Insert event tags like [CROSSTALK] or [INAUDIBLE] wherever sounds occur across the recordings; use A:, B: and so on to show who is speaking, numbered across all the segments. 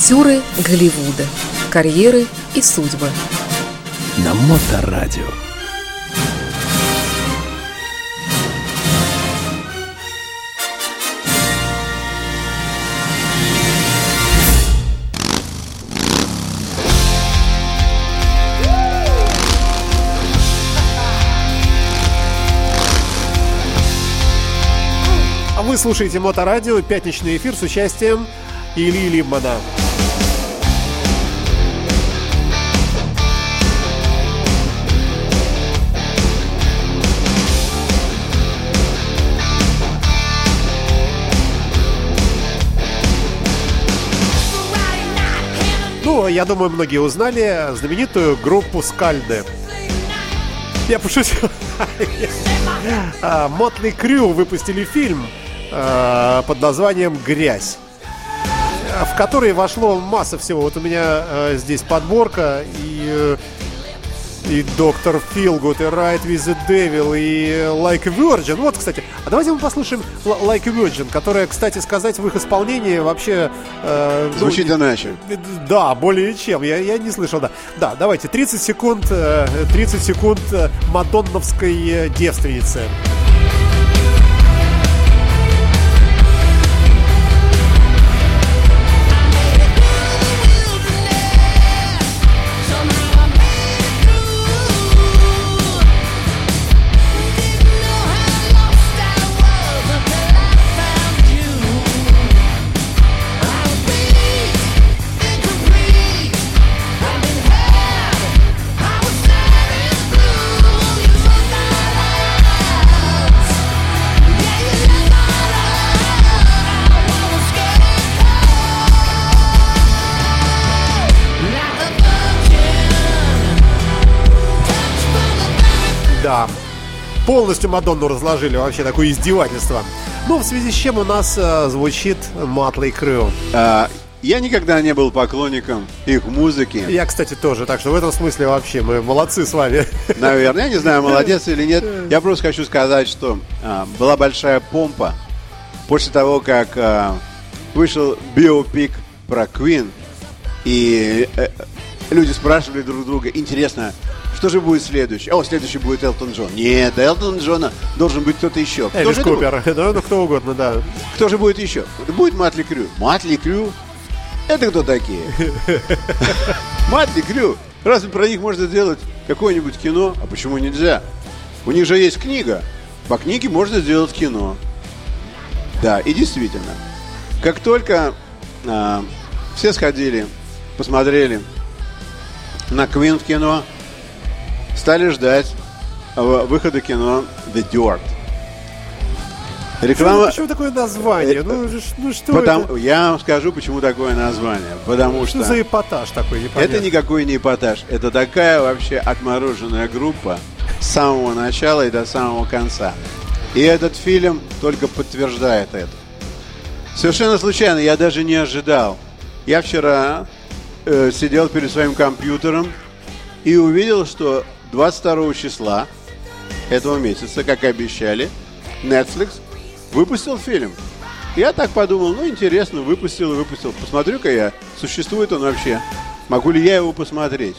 A: Актеры Голливуда. Карьеры и судьбы.
B: На Моторадио.
C: А вы слушаете Моторадио, пятничный эфир с участием Ильи Либмана. Я думаю, многие узнали знаменитую группу Скальды. Я пошутил. [LAUGHS] А, Мотли Крю выпустили фильм а, под названием «Грязь» в который вошло масса всего. Вот у меня э, здесь подборка и, э, и Доктор Филгуд, и Ride with the Devil, и Like a Virgin. Вот, кстати, а давайте мы послушаем Like a Virgin, которая, кстати сказать, в их исполнении вообще...
D: Э, Звучит ну, иначе.
C: Да, более чем. Я, я не слышал, да. Да, давайте, 30 секунд, 30 секунд мадонновской девственницы. Полностью Мадонну разложили, вообще такое издевательство. Ну, в связи с чем у нас э, звучит Матлей Крю.
D: А, я никогда не был поклонником их музыки.
C: Я, кстати, тоже, так что в этом смысле вообще мы молодцы с вами.
D: Наверное, я не знаю, молодец или нет. [LAUGHS] Я просто хочу сказать, что а, была большая помпа после того, как а, вышел биопик про Queen, и э, люди спрашивали друг друга, интересно, что же будет следующий? О, следующий будет Элтон Джон. Нет, до Элтона Джона должен быть кто-то еще. Кто
C: Элис Купер. Да, ну кто угодно, да.
D: Кто же будет еще? Будет Матли Крю. Матли Крю? Это кто такие? [LAUGHS] Матли Крю. Разве про них можно сделать какое-нибудь кино? А почему нельзя? У них же есть книга. По книге можно сделать кино. Да, и действительно. Как только а, все сходили, посмотрели на Квин в кино, стали ждать выхода кино The Dirt.
C: Реклама... Почему, почему такое название? Ну, ну что
D: Потому...
C: это?
D: Я вам скажу, почему такое название. Потому
C: что...
D: Что
C: за эпатаж такой непонятный?
D: Это никакой не эпатаж. Это такая вообще отмороженная группа с самого начала и до самого конца. И этот фильм только подтверждает это. Совершенно случайно, я даже не ожидал. Я вчера э, сидел перед своим компьютером и увидел, что 22 числа этого месяца, как и обещали, Netflix выпустил фильм. Я так подумал, ну интересно, выпустил и выпустил. Посмотрю-ка я, существует он вообще. Могу ли я его посмотреть?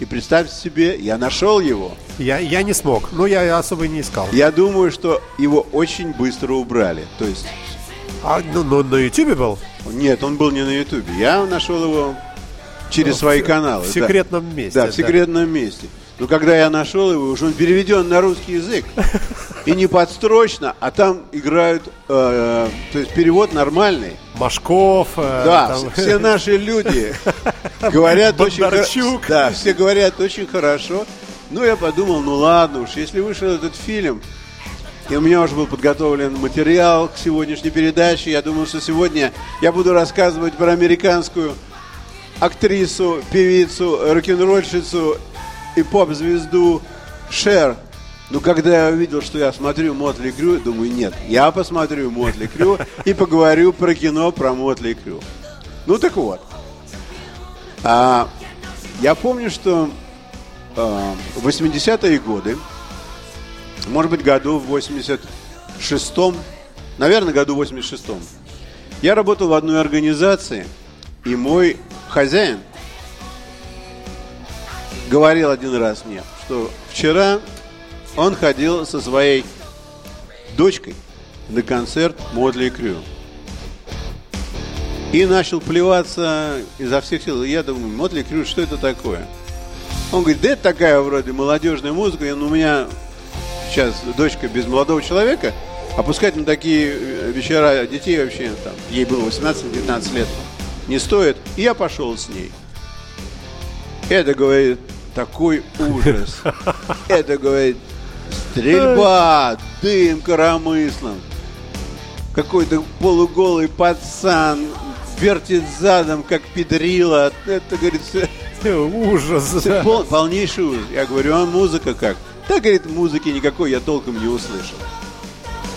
D: И представьте себе, я нашел его.
C: Я, я не смог, но я особо не искал.
D: Я думаю, что его очень быстро убрали. То есть...
C: А ну, ну, на Ютубе был?
D: Нет, он был не на Ютубе. Я нашел его через ну, свои каналы.
C: В секретном
D: да.
C: месте.
D: Да, в секретном месте. Но когда я нашел его, уже он переведен на русский язык. И не подстрочно, а там играют, э, то есть перевод нормальный.
C: Машков.
D: Э, да, там... все наши люди [LAUGHS] говорят очень хорошо. Да, все говорят очень хорошо. Ну, я подумал, ну ладно уж, если вышел этот фильм, и у меня уже был подготовлен материал к сегодняшней передаче, я думал, что сегодня я буду рассказывать про американскую актрису, певицу, рок-н-ролльщицу и поп-звезду Шер. Но когда я увидел, что я смотрю Мотли Крю, думаю, нет, я посмотрю Мотли Крю и поговорю про кино про Мотли Крю. Ну так вот. А, я помню, что а, в 80-е годы, может быть, году в 86-м, наверное, году в 86-м, я работал в одной организации – И мой хозяин говорил один раз мне, что вчера он ходил со своей дочкой на концерт Модли Крю. И начал плеваться изо всех сил. Я думаю, Мотли Крю, что это такое? Он говорит, да это такая вроде молодежная музыка. И, у меня сейчас дочка без молодого человека. Опускать на такие э, вечера детей вообще, там, ей было 18-19 лет, не стоит. И я пошел с ней. Это, говорит, такой ужас. [LAUGHS] Это, говорит, стрельба, дым коромыслом. Какой-то полуголый пацан вертит задом, как педрила. Это, говорит,
C: ужас.
D: Пол, полнейший ужас. Я говорю, а музыка как? Да, говорит, музыки никакой я толком не услышал.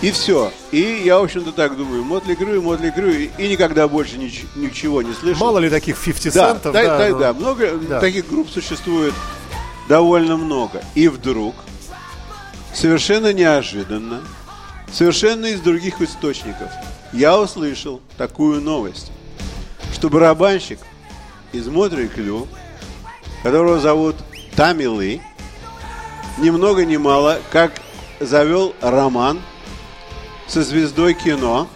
D: И все. И я, в общем-то, так думаю, Мотли Крю, Мотли Крю, и, и никогда больше нич- ничего не слышал.
C: Мало ли таких 50
D: да,
C: центов.
D: Да,
C: да,
D: да,
C: ну,
D: да, много
C: да.
D: таких групп существует довольно много. И вдруг, совершенно неожиданно, совершенно из других источников, я услышал такую новость, что барабанщик из Мотри Клю, которого зовут Тами Ли, ни много ни мало, как завел роман со звездой кино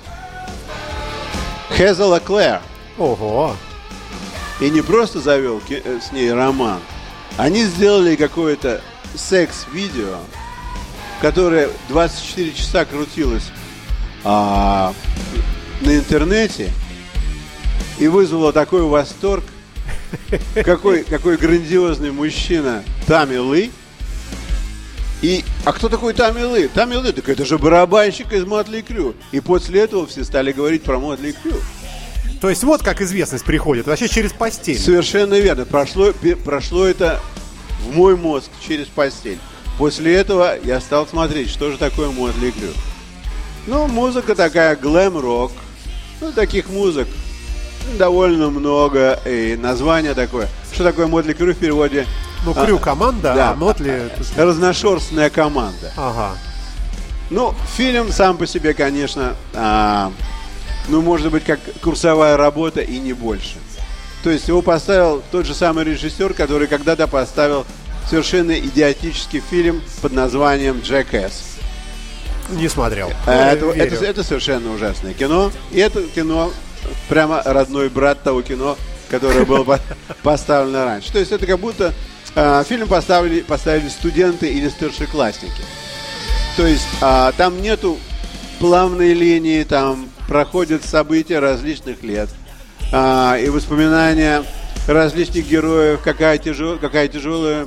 D: Хезела Клэр.
C: Ого.
D: И не просто завел э, с ней роман. Они сделали какое-то секс-видео, которое 24 часа крутилось а, на интернете и вызвало такой восторг, какой, какой грандиозный мужчина Тами Ли. И, а кто такой Тами Ли? Тами Ли, так это же барабанщик из Мотли Крю. И после этого все стали говорить про Мотли Крю.
C: То есть вот как известность приходит, вообще через постель.
D: Совершенно верно. Прошло, прошло это в мой мозг через постель. После этого я стал смотреть, что же такое Мотли Крю. Ну, музыка такая, глэм-рок. Ну, таких музык довольно много. И название такое. Что такое Мотли Крю в переводе?
C: Ну, Крю команда,
D: да.
C: а Мотли... [LAUGHS]
D: Разношерстная команда.
C: Ага.
D: Ну, фильм сам по себе, конечно, а, ну, может быть, как курсовая работа и не больше. То есть его поставил тот же самый режиссер, который когда-то поставил совершенно идиотический фильм под названием «Джекэс».
C: Не смотрел.
D: А, Это,
C: верю.
D: это, это совершенно ужасное кино. И это кино прямо родной брат того кино, которое было по- [LAUGHS] поставлено раньше. То есть это как будто а, фильм поставили, поставили студенты или старшеклассники. То есть а, там нету плавной линии, там проходят события различных лет. А, и воспоминания различных героев, какая, тяжел, какая тяжелая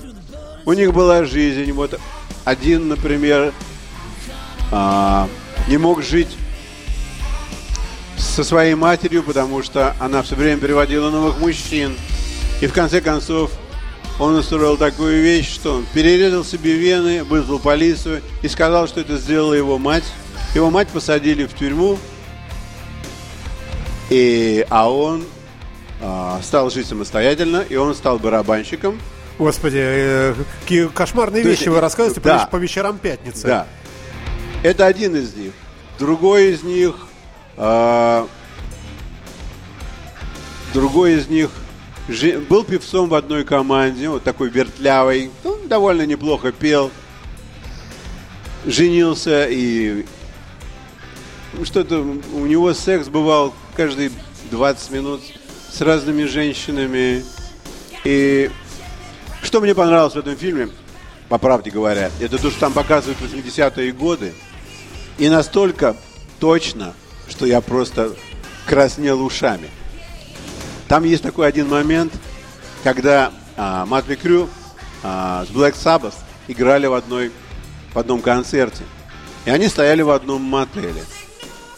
D: у них была жизнь. Вот один, например, а, не мог жить со своей матерью, потому что она все время приводила новых мужчин. И в конце концов он устроил такую вещь, что он перерезал себе вены, вызвал полицию и сказал, что это сделала его мать. Его мать посадили в тюрьму, и, а он а, стал жить самостоятельно, и он стал барабанщиком.
C: Господи, э, какие кошмарные
D: То
C: вещи
D: есть,
C: вы рассказываете
D: да.
C: по, по вечерам пятницы.
D: Да. Это один из них. Другой из них... а, другой из них жи- был певцом в одной команде, вот такой вертлявый. Он довольно неплохо пел. Женился и... Что-то у него секс бывал каждые 20 минут с разными женщинами. И что мне понравилось в этом фильме, по правде говоря, это то, что там показывают 80-е годы. И настолько точно, что я просто краснел ушами. Там есть такой один момент, когда а, Матли Крю а, с Black Sabbath играли в, одной, в одном концерте. И они стояли в одном мотеле.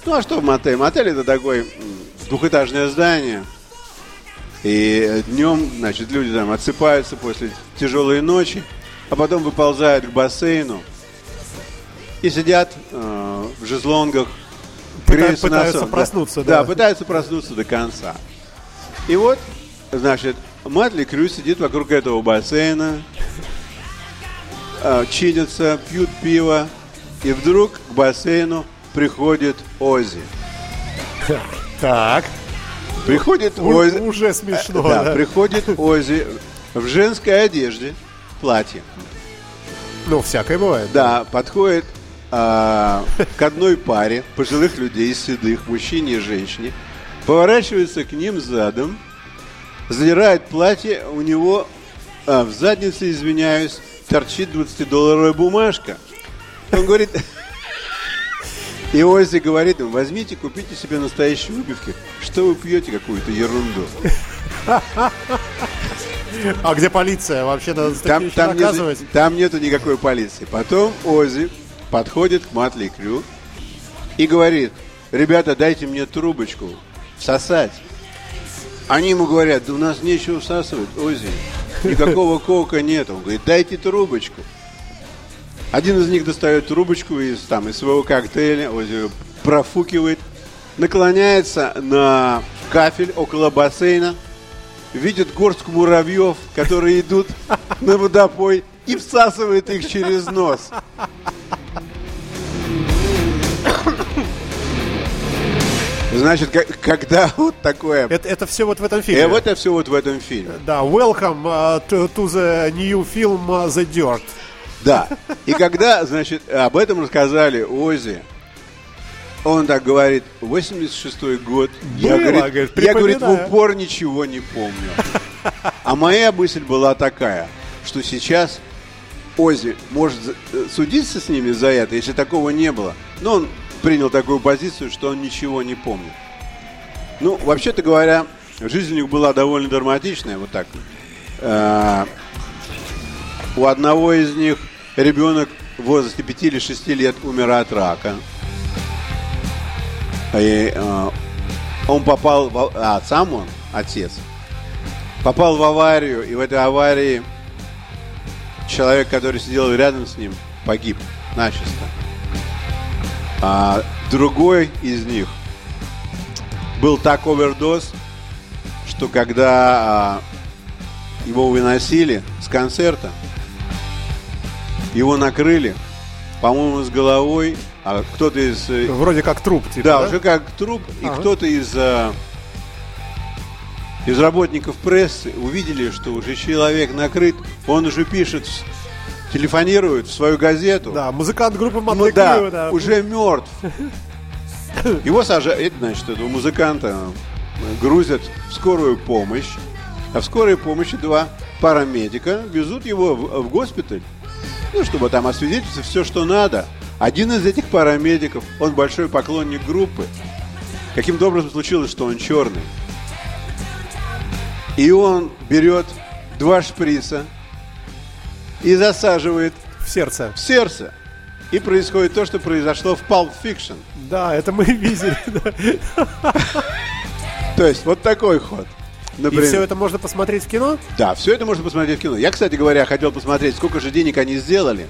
D: Ну а что в мотеле? Мотель это такое двухэтажное здание. И днем, значит, люди там отсыпаются после тяжелой ночи, а потом выползают к бассейну и сидят э, в жезлонгах, на
C: пытаются
D: солнце.
C: проснуться,
D: да.
C: да.
D: пытаются проснуться до конца. И вот, значит, Матли Крю сидит вокруг этого бассейна, э, чинятся, пьют пиво, и вдруг к бассейну приходит Ози.
C: Так.
D: Приходит
C: Ози... Уже смешно.
D: Да, да, приходит Ози в женской одежде, платье.
C: Ну, всякое бывает.
D: Да, подходит а, к одной паре пожилых людей, седых, мужчине и женщине, поворачивается к ним задом, задирает платье, у него а, в заднице, извиняюсь, торчит 20-долларовая бумажка. Он говорит, [LAUGHS] и Оззи говорит им, возьмите, купите себе настоящие выпивки. Что вы пьете какую-то ерунду?
C: А где полиция? Вообще надо
D: там, там, нет, там нету никакой полиции. Потом Оззи подходит к Матли Крю и говорит, ребята, дайте мне трубочку всосать. Они ему говорят, да у нас нечего всасывать, Оззи. Никакого кока нет. Он говорит, дайте трубочку. Один из них достает трубочку из, там, из своего коктейля, Оззи профукивает, наклоняется на кафель около бассейна, видит горстку муравьев, которые идут на водопой и всасывает их через нос. Значит, когда [LAUGHS] вот такое...
C: Это, это все вот в этом фильме?
D: Э, это все вот в этом фильме.
C: Да, welcome uh, to, to the new film uh, The Dirt.
D: Да, и когда, значит, об этом рассказали Ози, он так говорит, 86-й год, Было, я, говорит, говорит, я, говорит, в упор ничего не помню. А моя мысль была такая, что сейчас Ози может э, судиться с ними за это, если такого не было. Но он принял такую позицию, что он ничего не помнит. Ну, вообще-то говоря, жизнь у них была довольно драматичная, вот так. А, у одного из них ребенок в возрасте 5 или 6 лет умер от рака. И, а, он попал, в, а сам он, отец, попал в аварию, и в этой аварии человек, который сидел рядом с ним, погиб начисто. А другой из них был так овердоз, что когда а, его выносили с концерта, его накрыли, по-моему, с головой, а кто-то из... Э,
C: Вроде как труп,
D: типа, да? да? уже как труп, ага. и кто-то из, а, из работников прессы увидели, что уже человек накрыт, он уже пишет телефонирует в свою газету.
C: Да, музыкант группы Motley
D: ну, да, да, уже мертв. Его сажают, значит, этого музыканта грузят в скорую помощь, а в скорой помощи два парамедика везут его в, в госпиталь, ну, чтобы там освидетельствовать все, что надо. Один из этих парамедиков, он большой поклонник группы. Каким-то образом случилось, что он черный. И он берет два шприца, и засаживает
C: в сердце.
D: В сердце. И происходит то, что произошло в Pulp Fiction.
C: Да, это мы видели.
D: То есть вот такой ход.
C: Например. И все это можно посмотреть в кино?
D: Да, все это можно посмотреть в кино. Я, кстати говоря, хотел посмотреть, сколько же денег они сделали.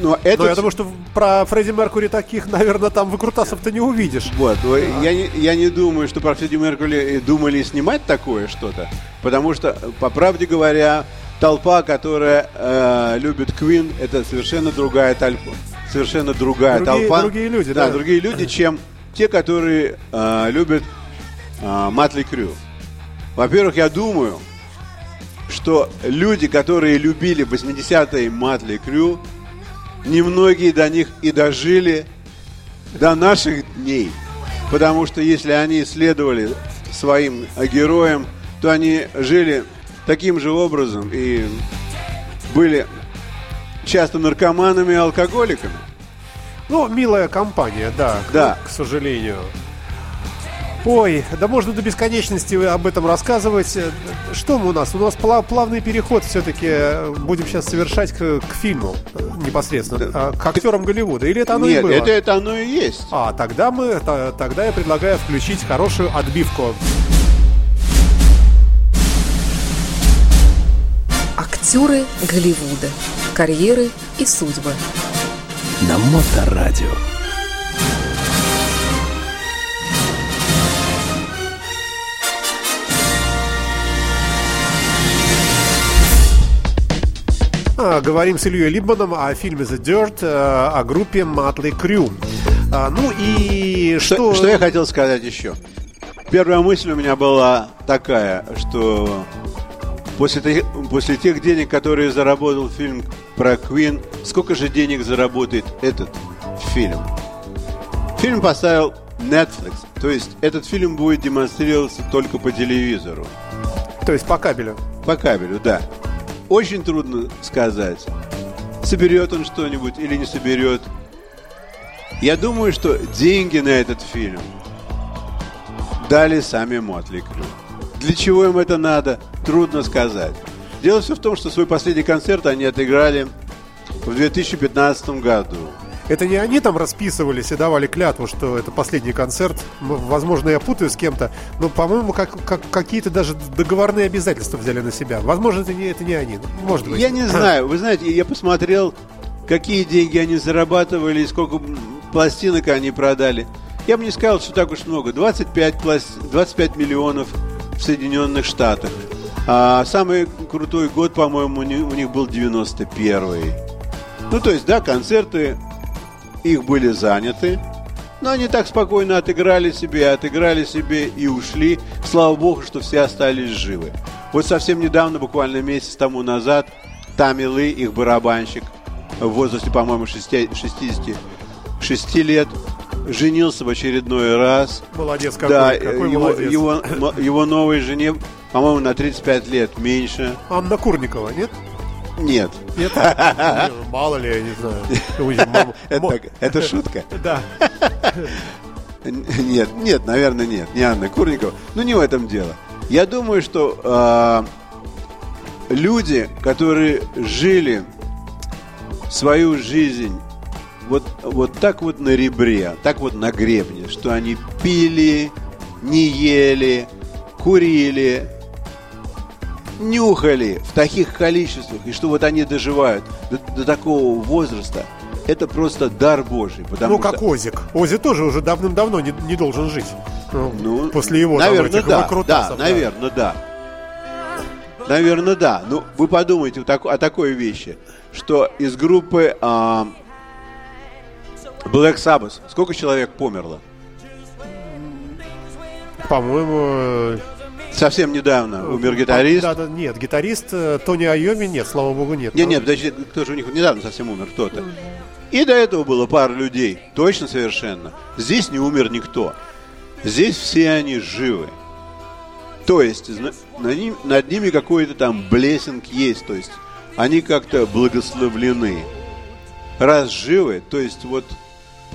C: Но, это... Но я думаю, что про Фредди Меркури таких, наверное, там выкрутасов ты не увидишь.
D: Вот, а. я, не, я не думаю, что про Фредди Меркури думали снимать такое что-то, потому что, по правде говоря, толпа, которая э, любит Квин, это совершенно другая толпа. Совершенно другая другие, толпа.
C: Другие люди, да.
D: Да, другие люди, чем те, которые э, любят э, Матли Крю. Во-первых, я думаю, что люди, которые любили 80-е Матли Крю, немногие до них и дожили до наших дней. Потому что если они следовали своим героям, то они жили таким же образом и были часто наркоманами и алкоголиками.
C: Ну, милая компания, да, да. К, к сожалению. Ой, да можно до бесконечности об этом рассказывать. Что у нас? У нас плавный переход все-таки будем сейчас совершать к, к фильму непосредственно, да. к актерам Голливуда. Или это оно
D: Нет,
C: и было?
D: это, это оно и есть.
C: А, тогда мы, тогда я предлагаю включить хорошую отбивку.
A: Актеры Голливуда. Карьеры и судьбы.
B: На Моторадио.
C: А, говорим с Ильей Либманом о фильме The Dirt, э, о группе Motley Crue. А, ну и что...
D: Что, что я хотел сказать еще? первая мысль у меня была такая, что после, после тех денег, которые заработал фильм про Квин, сколько же денег заработает этот фильм? Фильм поставил Netflix, то есть этот фильм будет демонстрироваться только по телевизору.
C: То есть по кабелю?
D: По кабелю, да. Очень трудно сказать, соберет он что-нибудь или не соберет. Я думаю, что деньги на этот фильм дали сами Мотли Крю. Для чего им это надо, трудно сказать. Дело все в том, что свой последний концерт они отыграли в 2015 году.
C: Это не они там расписывались и давали клятву, что это последний концерт. Возможно, я путаю с кем-то, но, по-моему, как, как, какие-то даже договорные обязательства взяли на себя. Возможно, это не, это не они. Может быть.
D: Я не знаю. Вы знаете, я посмотрел, какие деньги они зарабатывали, сколько пластинок они продали. Я бы не сказал, что так уж много. 25, пласт... 25 миллионов в Соединенных Штатах. А самый крутой год, по-моему, у них был 91-й. Ну, то есть, да, концерты их были заняты, но они так спокойно отыграли себе, отыграли себе и ушли. Слава богу, что все остались живы. Вот совсем недавно, буквально месяц тому назад, Тами Лы, их барабанщик, в возрасте, по-моему, 66 лет, женился в очередной раз.
C: Молодец какой, да, какой
D: его,
C: молодец.
D: Его, [LAUGHS] его новой жене, по-моему, на 35 лет меньше.
C: Анна Курникова, нет?
D: Нет.
C: Нет? Мало ли, я не знаю. [LAUGHS]
D: Это шутка? [LAUGHS]
C: Да.
D: Нет, нет, наверное, нет. Не Анна Курникова. Ну, не в этом дело. Я думаю, что а, люди, которые жили свою жизнь вот, вот так вот на ребре, так вот на гребне, что они пили, не ели, курили, нюхали в таких количествах, и что вот они доживают до, до такого возраста, это просто дар Божий.
C: Потому ну, как что... Озик. Ози тоже уже давным-давно не, не должен жить. Ну, ну после его
D: наверное,
C: там,
D: да, да, да, наверное, да. Наверное, да. Ну, вы подумайте о такой вещи, что из группы а, Black Sabbath сколько человек померло?
C: По-моему,
D: Совсем недавно умер гитарист.
C: Да, да, нет, гитарист э, Тони Айоми нет, слава богу, нет.
D: Нет, нет, подожди, кто же у них недавно совсем умер, кто-то. И до этого было пара людей, точно совершенно. Здесь не умер никто. Здесь все они живы. То есть на ним, над ними какой-то там блессинг есть, то есть они как-то благословлены. Раз живы, то есть вот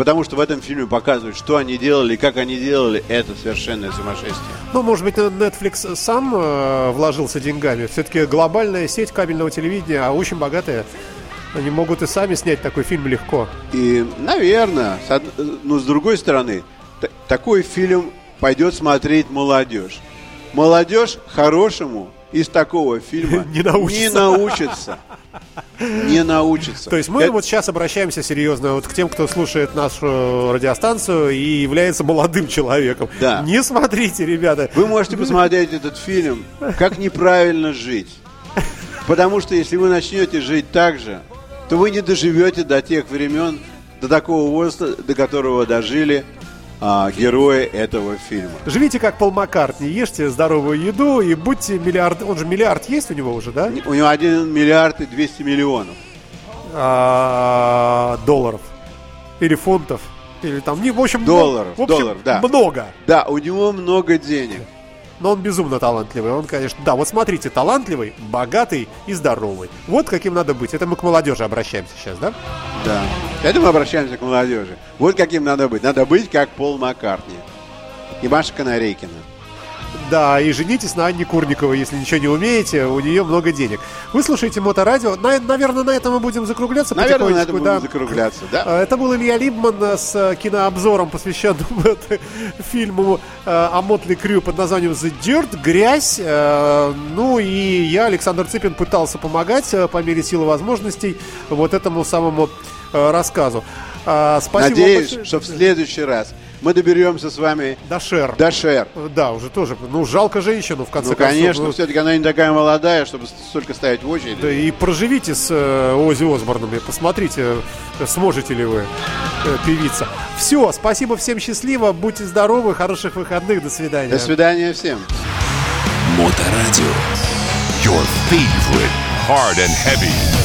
D: Потому что в этом фильме показывают, что они делали, как они делали, это совершенное сумасшествие.
C: Ну, может быть, Netflix сам э, вложился деньгами. Все-таки глобальная сеть кабельного телевидения, а очень богатая. Они могут и сами снять такой фильм легко.
D: И, наверное, с, ну, с другой стороны, такой фильм пойдет смотреть молодежь. Молодежь хорошему из такого фильма [LAUGHS]
C: не научится.
D: Не научится. Не научится.
C: То есть мы Это... вот сейчас обращаемся серьезно вот к тем, кто слушает нашу радиостанцию и является молодым человеком.
D: Да.
C: Не смотрите, ребята.
D: Вы можете посмотреть этот фильм «Как неправильно жить». Потому что если вы начнете жить так же, то вы не доживете до тех времен, до такого возраста, до которого дожили а, герои этого фильма.
C: Живите как Пол Маккартни, ешьте здоровую еду и будьте миллиард... Он же миллиард есть у него уже, да?
D: У него один миллиард и 200 миллионов.
C: А, долларов. Или фунтов. Или там, не, в общем,
D: долларов,
C: в общем,
D: долларов, да.
C: много.
D: Да, у него много денег.
C: Но он безумно талантливый. Он, конечно, да, вот смотрите, талантливый, богатый и здоровый. Вот каким надо быть. Это мы к молодежи обращаемся сейчас, да?
D: Да. Это мы обращаемся к молодежи. Вот каким надо быть. Надо быть как Пол Маккартни и Маша Канарейкина.
C: Да, и женитесь на Анне Курниковой, если ничего не умеете, у нее много денег. Вы слушаете Моторадио. На, наверное, на этом мы будем закругляться
D: Наверное, на этом будем да. закругляться, да.
C: А, это был Илья Либман с э, кинообзором, посвященным [LAUGHS] фильму э, о Мотли Крю под названием The Dirt, грязь. Э, ну и я, Александр Цыпин, пытался помогать по мере силы возможностей вот этому самому рассказу.
D: А, спасибо Надеюсь, большое. что в следующий раз мы доберемся с вами
C: до Шер.
D: До Шер.
C: Да, уже тоже. Ну, жалко женщину, в конце
D: ну,
C: концов.
D: конечно, ну, все-таки она не такая молодая, чтобы столько стоять в очереди.
C: Да, и проживите с э, Ози Осборном, посмотрите, сможете ли вы э, певица. Все, спасибо всем счастливо, будьте здоровы, хороших выходных, до свидания.
D: До свидания всем.
B: Моторадио.
E: Your favorite hard and heavy.